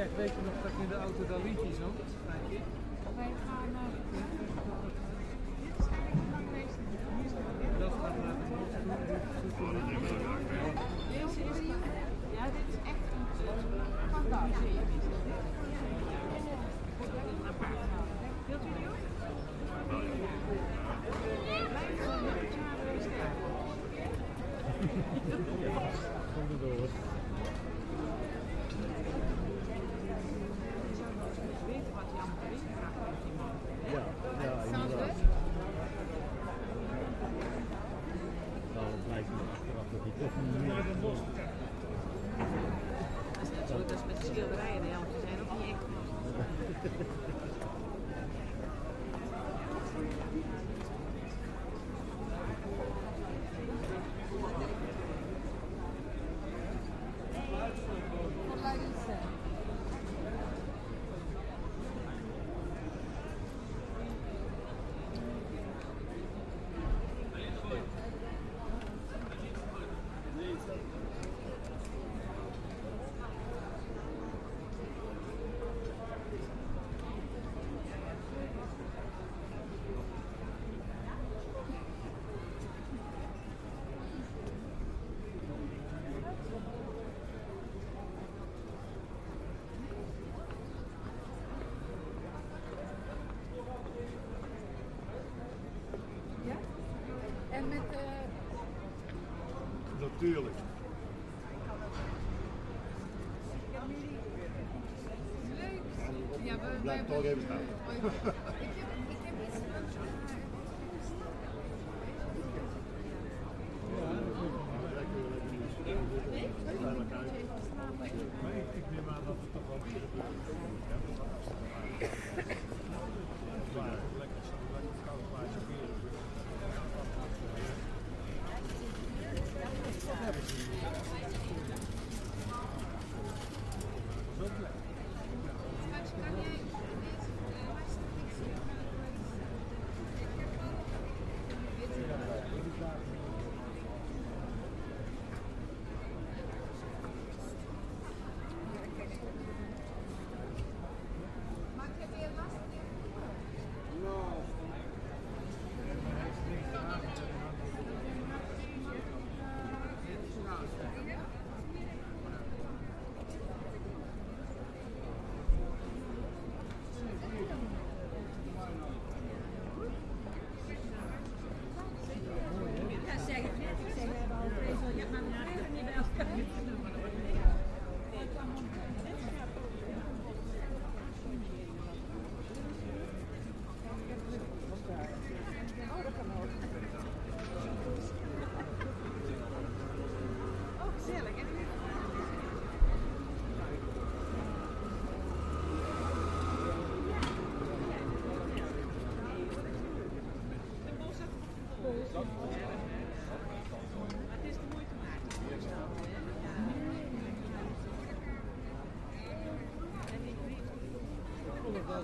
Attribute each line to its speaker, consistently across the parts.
Speaker 1: zeg, weet je nog dat ik in de auto dat liedje zong? Weet je?
Speaker 2: Wij gaan naar...
Speaker 1: Dat gaat naar de
Speaker 2: Deze is... Ja, dit is echt een fantastisch.
Speaker 3: Wilt u die ook?
Speaker 1: Kom erdoor.
Speaker 3: Weten wat hij allemaal meegebracht heeft, die man.
Speaker 4: Ja, ja, inderdaad. Nou, het lijkt me achteraf dat hij toch niet meer van los.
Speaker 3: Dat is net zo, dat is met de schilderijen, de helmtjes zijn ook niet echt.
Speaker 2: Van Larissa. Ja? En met... eh
Speaker 5: Natuurlijk.
Speaker 2: leuk. Ja, we,
Speaker 5: Blijf
Speaker 2: hebben...
Speaker 5: toch even staan.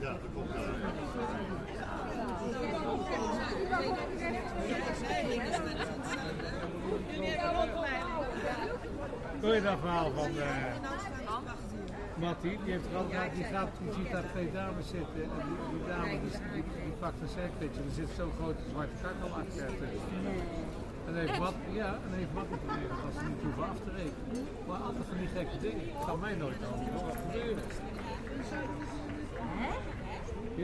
Speaker 5: Ja,
Speaker 1: je dat verhaal van eh Mattie? Die, heeft altijd, die, gaat, die ziet daar twee dames zitten en die, dame die, die, die pakt een zijkpetje. Er zit zo'n grote zwarte kakkel achter. En heeft Mat, ja, en heeft Mattie geregeld als ze niet hoeven af te rekenen. Maar altijd van die gekke dingen. Dat kan mij nooit. Wat gebeuren?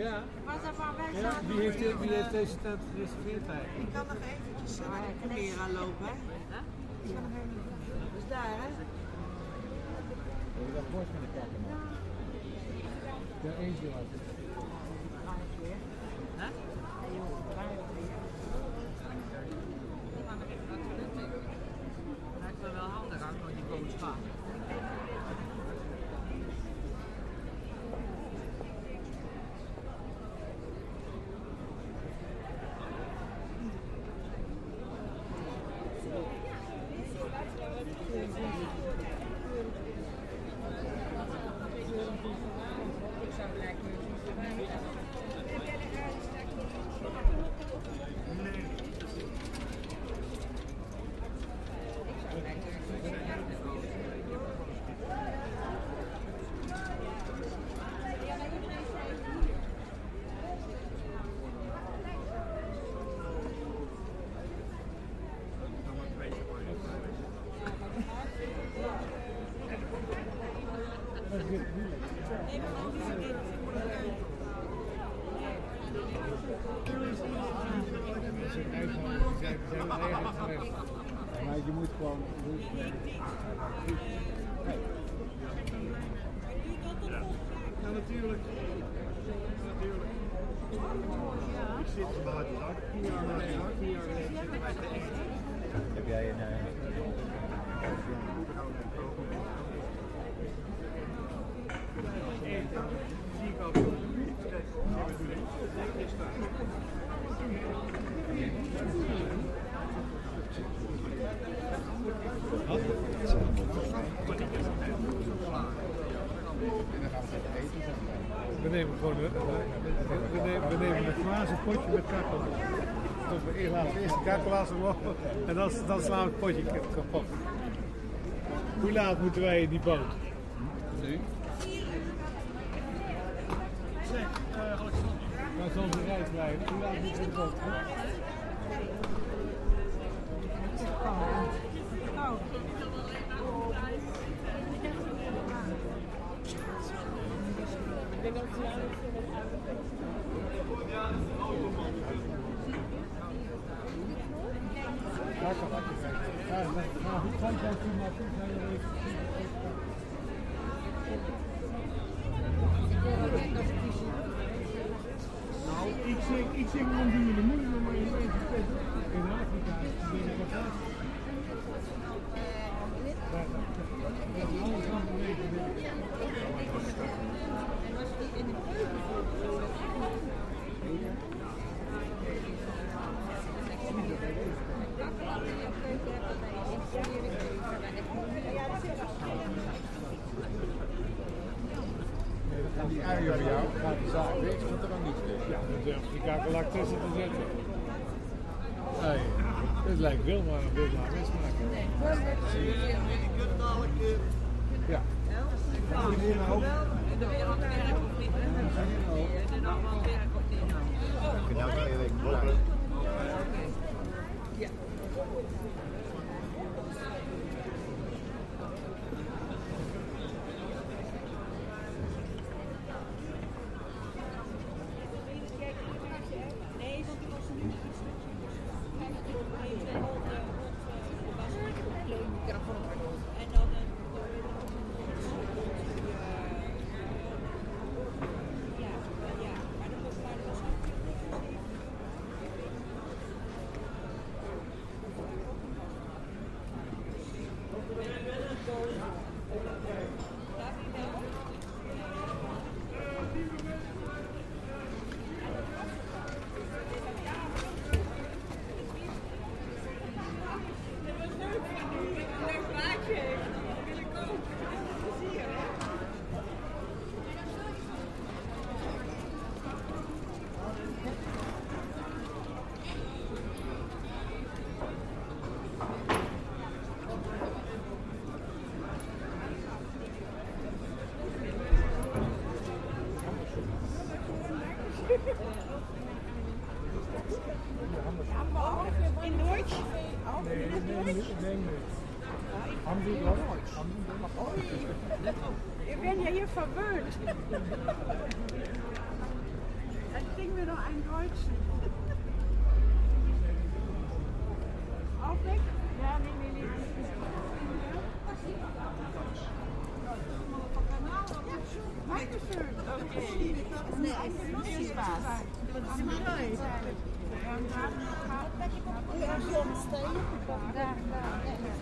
Speaker 1: Ja,
Speaker 6: Was dat waar wij
Speaker 1: ja
Speaker 6: zaten?
Speaker 1: wie, heeft, wie heeft deze tent gereserveerd eigenlijk?
Speaker 6: Ik kan nog eventjes naar de aan lopen, hè? Ik kan nog even... Dus daar, hè?
Speaker 1: Ja, eentje was
Speaker 5: Ja, natuurlijk. Natuurlijk. Ik zit buiten, tien jaar buiten, tien jaar
Speaker 1: nemen gewoon we, nemen, we nemen een glazen potje met kakelaars. Dus we laten eerst de kakelaars en dan, dan slaan we het potje kapot. Hoe laat moeten wij in die boot? Nu.
Speaker 5: Zeg, eh, Alexander.
Speaker 1: Waar zal de? Hoe laat moeten we in de boot? Now, ich sing, ich sing und lijkt
Speaker 2: Wilma, Wilma Westmaker.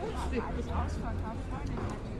Speaker 2: Alles ausverkauft, Freunde.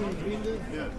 Speaker 2: Ja.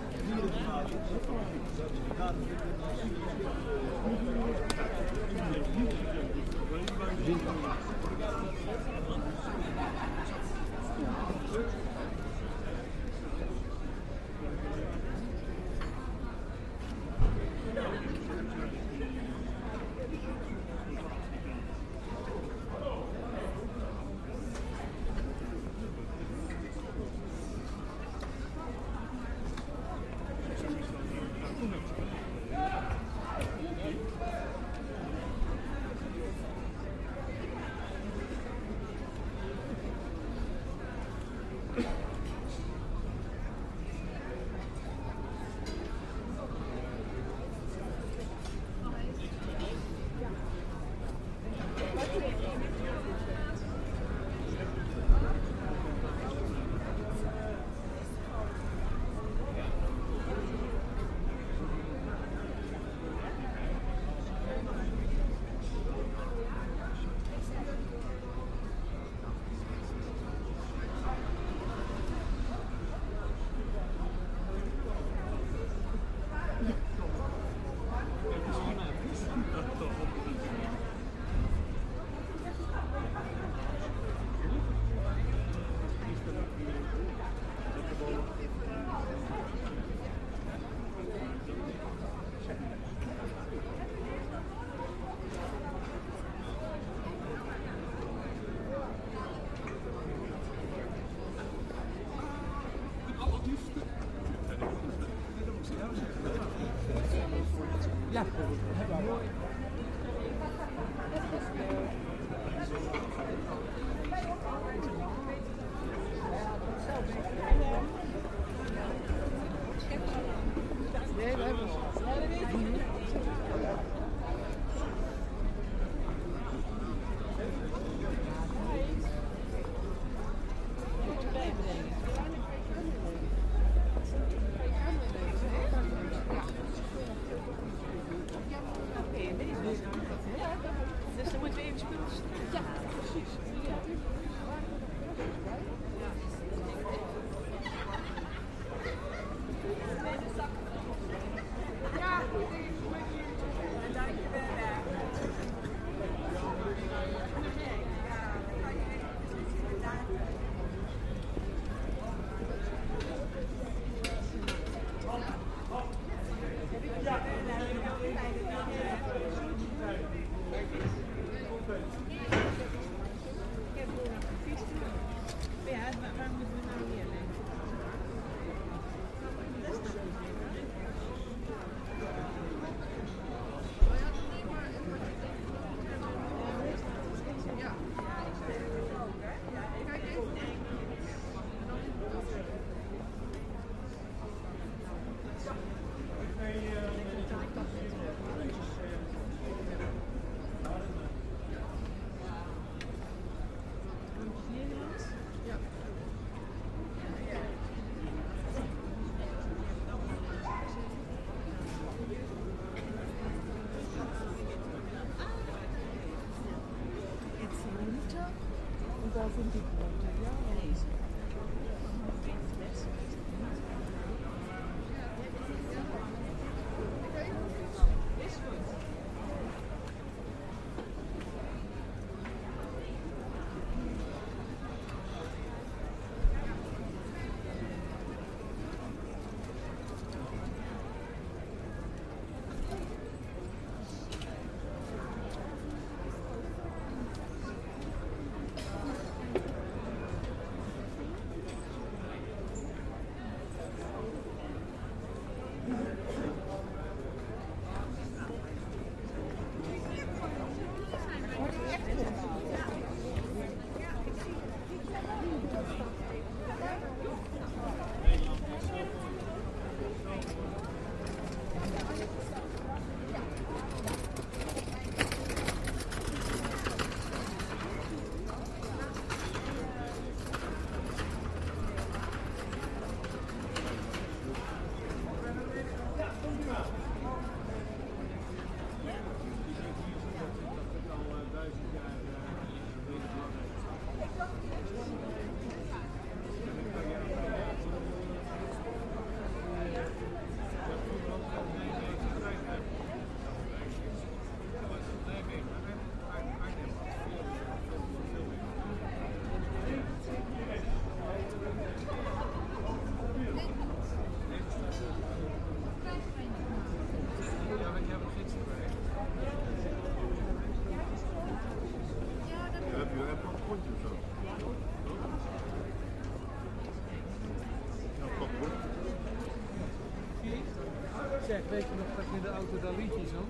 Speaker 3: Weet je nog dat
Speaker 5: je
Speaker 1: in de auto dat
Speaker 3: liedje zong?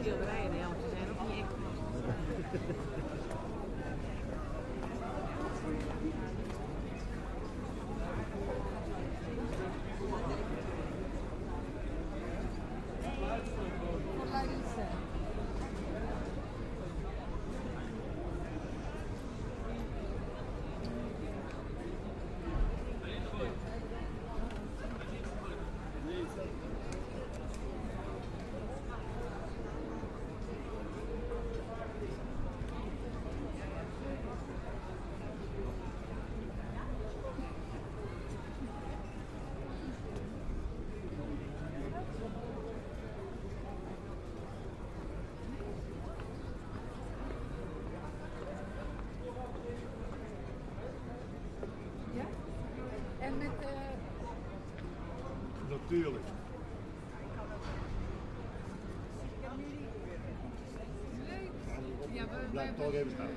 Speaker 3: schilderijen helpen zijn, of niet echt.
Speaker 5: natuurlijk.
Speaker 2: Leuk. Ja, we,
Speaker 5: Blijf toch even staan.